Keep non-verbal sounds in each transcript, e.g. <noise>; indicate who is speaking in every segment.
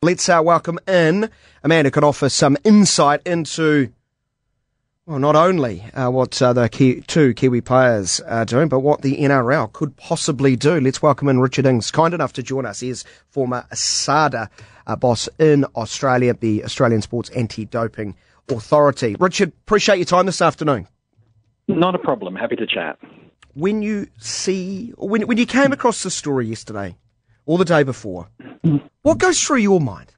Speaker 1: Let's uh, welcome in a man who can offer some insight into, well, not only uh, what uh, the key, two Kiwi players are doing, but what the NRL could possibly do. Let's welcome in Richard Ings, kind enough to join us. He is former ASADA uh, boss in Australia, the Australian Sports Anti-Doping Authority. Richard, appreciate your time this afternoon.
Speaker 2: Not a problem. Happy to chat.
Speaker 1: When you see, when, when you came across the story yesterday, or the day before, what goes through your mind?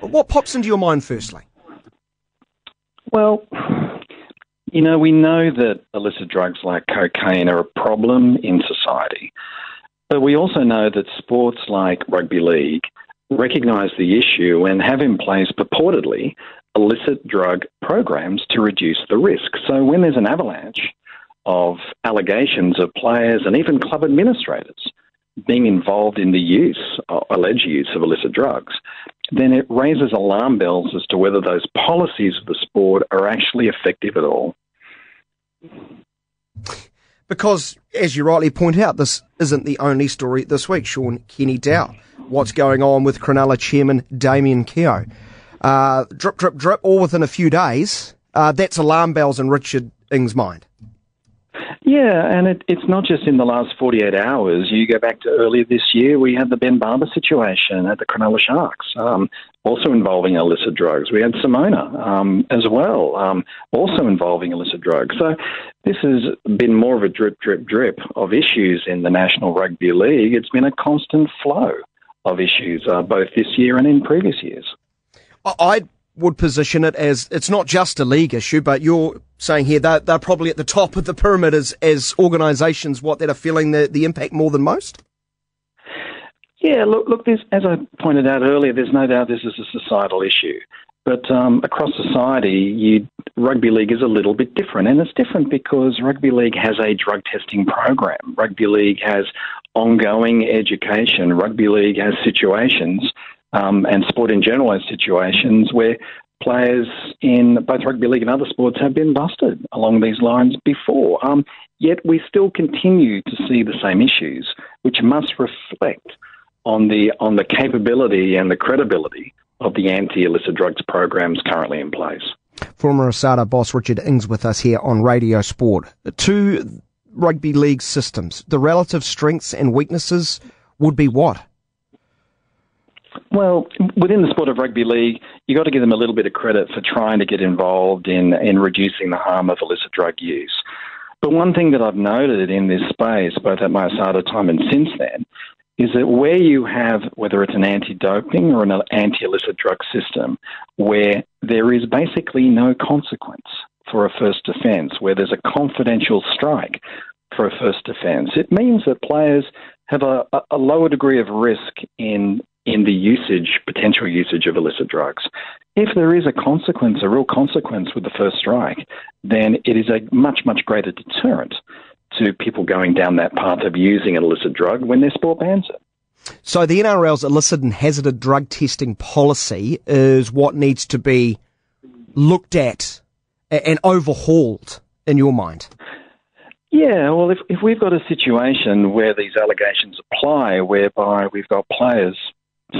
Speaker 1: What pops into your mind firstly?
Speaker 2: Well, you know, we know that illicit drugs like cocaine are a problem in society, but we also know that sports like rugby league recognise the issue and have in place purportedly illicit drug programs to reduce the risk. So when there's an avalanche of allegations of players and even club administrators being involved in the use, uh, alleged use of illicit drugs, then it raises alarm bells as to whether those policies of the sport are actually effective at all.
Speaker 1: Because, as you rightly point out, this isn't the only story this week. Sean Kenny Dow, what's going on with Cronulla chairman Damian Keogh? Uh, drip, drip, drip, all within a few days. Uh, that's alarm bells in Richard Ings' mind.
Speaker 2: Yeah, and it, it's not just in the last 48 hours. You go back to earlier this year, we had the Ben Barba situation at the Cronulla Sharks, um, also involving illicit drugs. We had Simona um, as well, um, also involving illicit drugs. So this has been more of a drip, drip, drip of issues in the National Rugby League. It's been a constant flow of issues, uh, both this year and in previous years.
Speaker 1: I would position it as it's not just a league issue, but you're saying here that they're, probably at the top of the pyramid as, as organisations, what that are feeling the, the impact more than most?
Speaker 2: Yeah, look, look. as I pointed out earlier, there's no doubt this is a societal issue. But um, across society, you, rugby league is a little bit different, and it's different because rugby league has a drug testing program. Rugby league has ongoing education. Rugby league has situations um, and sport in general has situations where players in both rugby league and other sports have been busted along these lines before. Um, yet we still continue to see the same issues, which must reflect on the on the capability and the credibility of the anti-illicit drugs programs currently in place.
Speaker 1: Former ASADA boss Richard Ings with us here on Radio Sport. Two rugby league systems, the relative strengths and weaknesses would be what?
Speaker 2: Well, within the sport of rugby league, you've got to give them a little bit of credit for trying to get involved in, in reducing the harm of illicit drug use. But one thing that I've noted in this space, both at my ASADA time and since then, is that where you have, whether it's an anti doping or an anti illicit drug system, where there is basically no consequence for a first offence, where there's a confidential strike for a first offence, it means that players have a, a lower degree of risk in in the usage, potential usage of illicit drugs. If there is a consequence, a real consequence with the first strike, then it is a much, much greater deterrent to people going down that path of using an illicit drug when their sport bans it.
Speaker 1: So the NRL's illicit and hazarded drug testing policy is what needs to be looked at and overhauled in your mind.
Speaker 2: Yeah, well, if, if we've got a situation where these allegations apply, whereby we've got players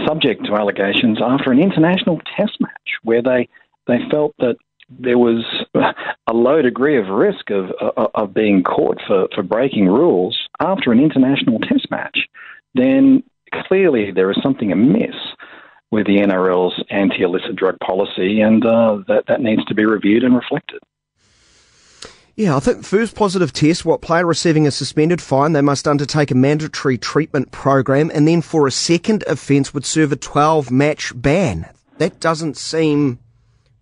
Speaker 2: subject to allegations after an international test match where they, they felt that there was a low degree of risk of, of, of being caught for, for breaking rules after an international test match, then clearly there is something amiss with the NRL's anti illicit drug policy, and uh, that, that needs to be reviewed and reflected.
Speaker 1: Yeah, I think first positive test, what player receiving a suspended fine, they must undertake a mandatory treatment program, and then for a second offence would serve a 12 match ban. That doesn't seem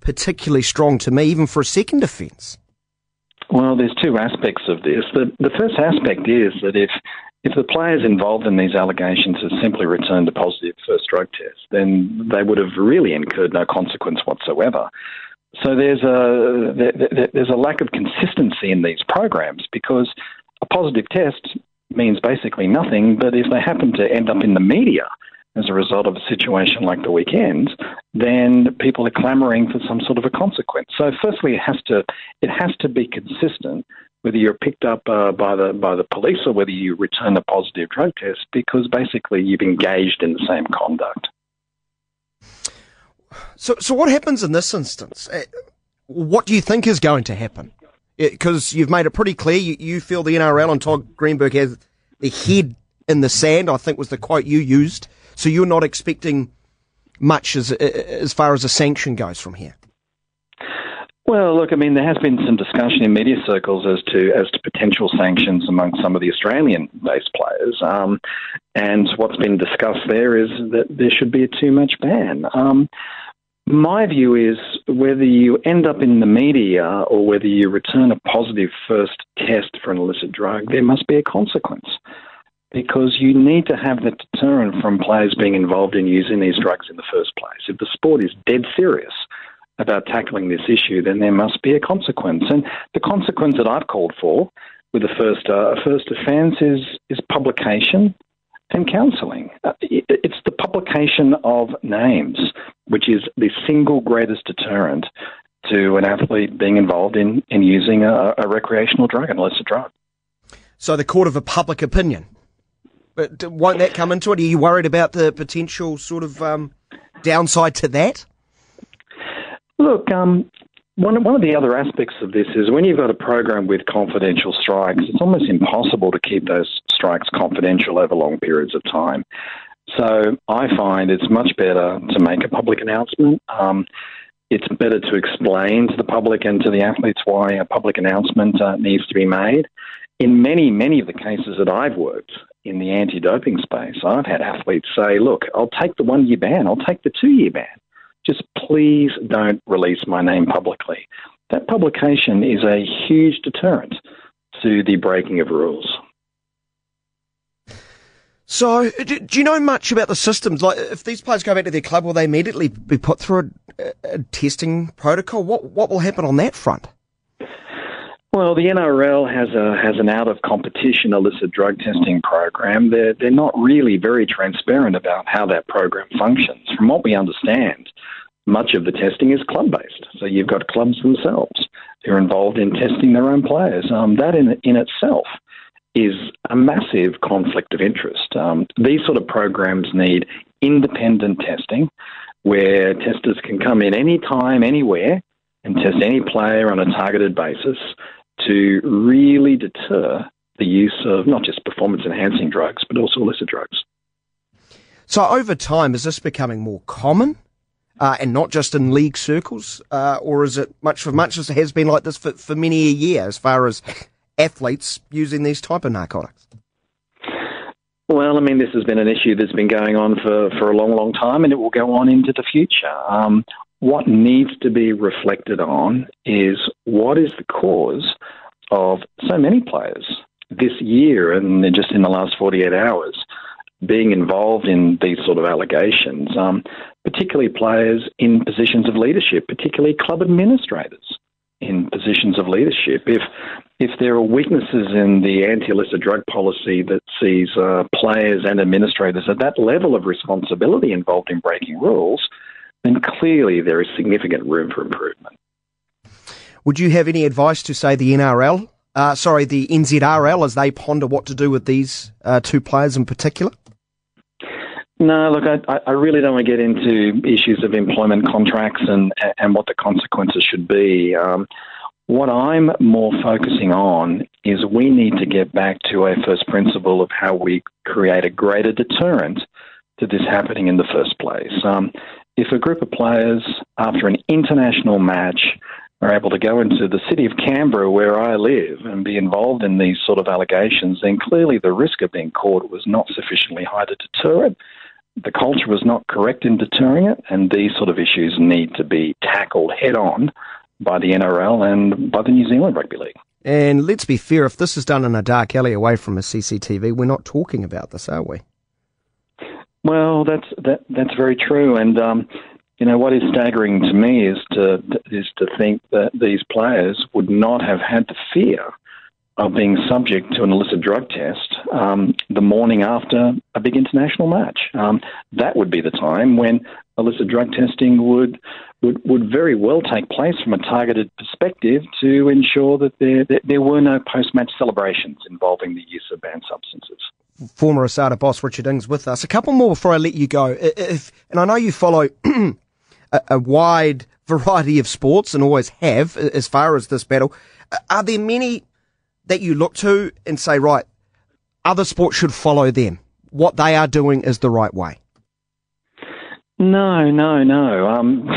Speaker 1: particularly strong to me, even for a second offence.
Speaker 2: Well, there's two aspects of this. The, the first aspect is that if if the players involved in these allegations have simply returned a positive first drug test, then they would have really incurred no consequence whatsoever. So there's a there's a lack of consistency in these programs because a positive test means basically nothing. But if they happen to end up in the media as a result of a situation like the weekend, then people are clamouring for some sort of a consequence. So firstly, it has to it has to be consistent whether you're picked up uh, by the by the police or whether you return a positive drug test, because basically you've engaged in the same conduct.
Speaker 1: So, so what happens in this instance? Uh, what do you think is going to happen? Because you've made it pretty clear you, you feel the NRL and Todd Greenberg has the head in the sand. I think was the quote you used. So you're not expecting much as as far as a sanction goes from here.
Speaker 2: Well, look, I mean, there has been some discussion in media circles as to as to potential sanctions among some of the Australian-based players, um, and what's been discussed there is that there should be a too much ban. Um, my view is whether you end up in the media or whether you return a positive first test for an illicit drug, there must be a consequence because you need to have the deterrent from players being involved in using these drugs in the first place. If the sport is dead serious about tackling this issue, then there must be a consequence. And the consequence that I've called for with the first uh, first offence is is publication and counselling. Uh, it's the publication of names, which is the single greatest deterrent to an athlete being involved in, in using a, a recreational drug, an illicit drug.
Speaker 1: So the court of a public opinion. But won't that come into it? Are you worried about the potential sort of um, downside to that?
Speaker 2: Look, um, one, one of the other aspects of this is when you've got a program with confidential strikes, it's almost impossible to keep those strikes confidential over long periods of time. So I find it's much better to make a public announcement. Um, it's better to explain to the public and to the athletes why a public announcement uh, needs to be made. In many, many of the cases that I've worked in the anti doping space, I've had athletes say, look, I'll take the one year ban, I'll take the two year ban just please don't release my name publicly. That publication is a huge deterrent to the breaking of rules.
Speaker 1: So, do, do, you know much about the systems? Like, if these players go back to their club, will they immediately be put through a, a testing protocol? What what will happen on that front?
Speaker 2: Well, the NRL has a has an out of competition illicit drug testing program. They're they're not really very transparent about how that program functions. From what we understand, much of the testing is club based. So you've got clubs themselves who are involved in testing their own players. Um, that in, in itself is a massive conflict of interest. Um, these sort of programs need independent testing where testers can come in any time, anywhere, and test any player on a targeted basis to really deter the use of not just performance enhancing drugs, but also illicit drugs.
Speaker 1: So, over time, is this becoming more common? Uh, and not just in league circles, uh, or is it much for much as it has been like this for, for many a year as far as athletes using these type of narcotics?
Speaker 2: Well, I mean, this has been an issue that's been going on for, for a long, long time, and it will go on into the future. Um, what needs to be reflected on is what is the cause of so many players this year and just in the last 48 hours being involved in these sort of allegations, um, particularly players in positions of leadership, particularly club administrators in positions of leadership. If if there are weaknesses in the anti-illicit drug policy that sees uh, players and administrators at that level of responsibility involved in breaking rules, then clearly there is significant room for improvement.
Speaker 1: Would you have any advice to say the NRL, uh, sorry, the NZRL, as they ponder what to do with these uh, two players in particular?
Speaker 2: No, look, I, I really don't want to get into issues of employment contracts and and what the consequences should be. Um, what I'm more focusing on is we need to get back to a first principle of how we create a greater deterrent to this happening in the first place. Um, if a group of players, after an international match, are able to go into the city of Canberra, where I live, and be involved in these sort of allegations, then clearly the risk of being caught was not sufficiently high to deter it the culture was not correct in deterring it, and these sort of issues need to be tackled head on by the NRL and by the New Zealand Rugby League.
Speaker 1: And let's be fair, if this is done in a dark alley away from a CCTV, we're not talking about this, are we?
Speaker 2: Well, that's that, that's very true, and um, you know what is staggering to me is to is to think that these players would not have had to fear of being subject to an illicit drug test um, the morning after a big international match. Um, that would be the time when illicit drug testing would, would would very well take place from a targeted perspective to ensure that there that there were no post match celebrations involving the use of banned substances.
Speaker 1: Former ASADA boss Richard Ings with us. A couple more before I let you go. If, and I know you follow <clears throat> a, a wide <laughs> variety of sports and always have as far as this battle. Are there many that you look to and say, right, other sports should follow them? What they are doing is the right way.
Speaker 2: No, no, no. Um,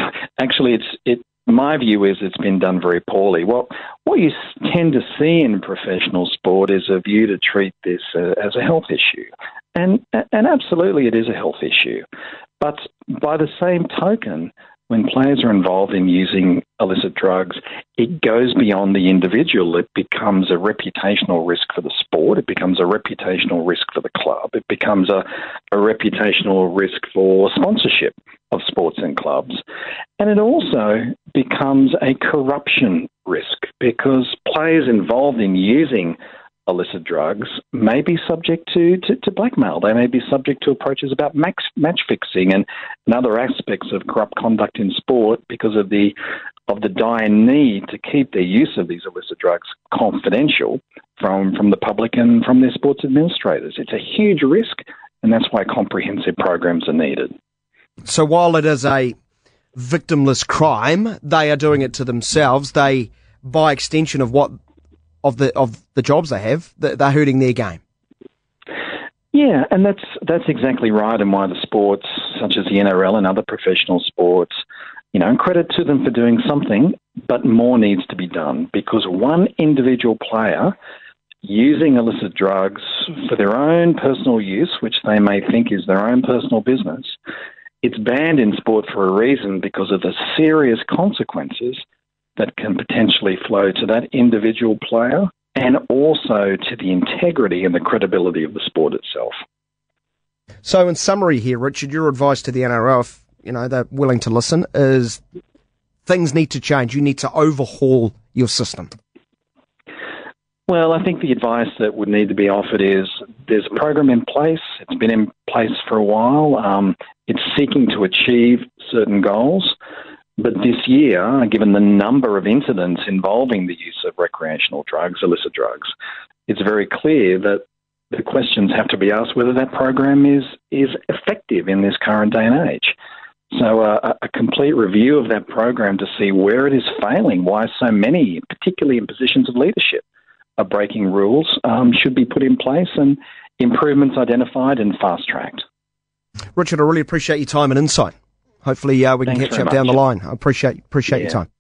Speaker 2: actually, it's it. My view is it's been done very poorly. What what you tend to see in professional sport is a view to treat this uh, as a health issue, and and absolutely it is a health issue. But by the same token, when players are involved in using illicit drugs, it goes beyond the individual. It becomes a reputational risk for the sport. It becomes a reputational risk for the club. It becomes a, a reputational risk for sponsorship of sports and clubs. And it also becomes a corruption risk because players involved in using illicit drugs may be subject to, to, to, blackmail. They may be subject to approaches about match, match fixing and, and other aspects of corrupt conduct in sport because of the of the dire need to keep their use of these illicit drugs confidential from, from the public and from their sports administrators. It's a huge risk, and that's why comprehensive programs are needed.
Speaker 1: So while it is a victimless crime, they are doing it to themselves. They, by extension of what of the of the jobs they have, they're hurting their game.
Speaker 2: Yeah, and that's that's exactly right, and why the sports such as the NRL and other professional sports, you know, and credit to them for doing something, but more needs to be done because one individual player using illicit drugs for their own personal use, which they may think is their own personal business, it's banned in sport for a reason because of the serious consequences that can potentially flow to that individual player and also to the integrity and the credibility of the sport itself.
Speaker 1: So, in summary, here, Richard, your advice to the NRL, if you know they're willing to listen, is things need to change. You need to overhaul your system.
Speaker 2: Well, I think the advice that would need to be offered is there's a program in place. It's been in place for a while. Um, it's seeking to achieve certain goals. But this year, given the number of incidents involving the use of recreational drugs, illicit drugs, it's very clear that the questions have to be asked whether that program is, is effective in this current day and age. So, uh, a complete review of that program to see where it is failing, why so many, particularly in positions of leadership, are breaking rules, um, should be put in place and improvements identified and fast tracked.
Speaker 1: Richard, I really appreciate your time and insight. Hopefully, uh, we can catch up
Speaker 2: much.
Speaker 1: down the line. I appreciate appreciate yeah. your time.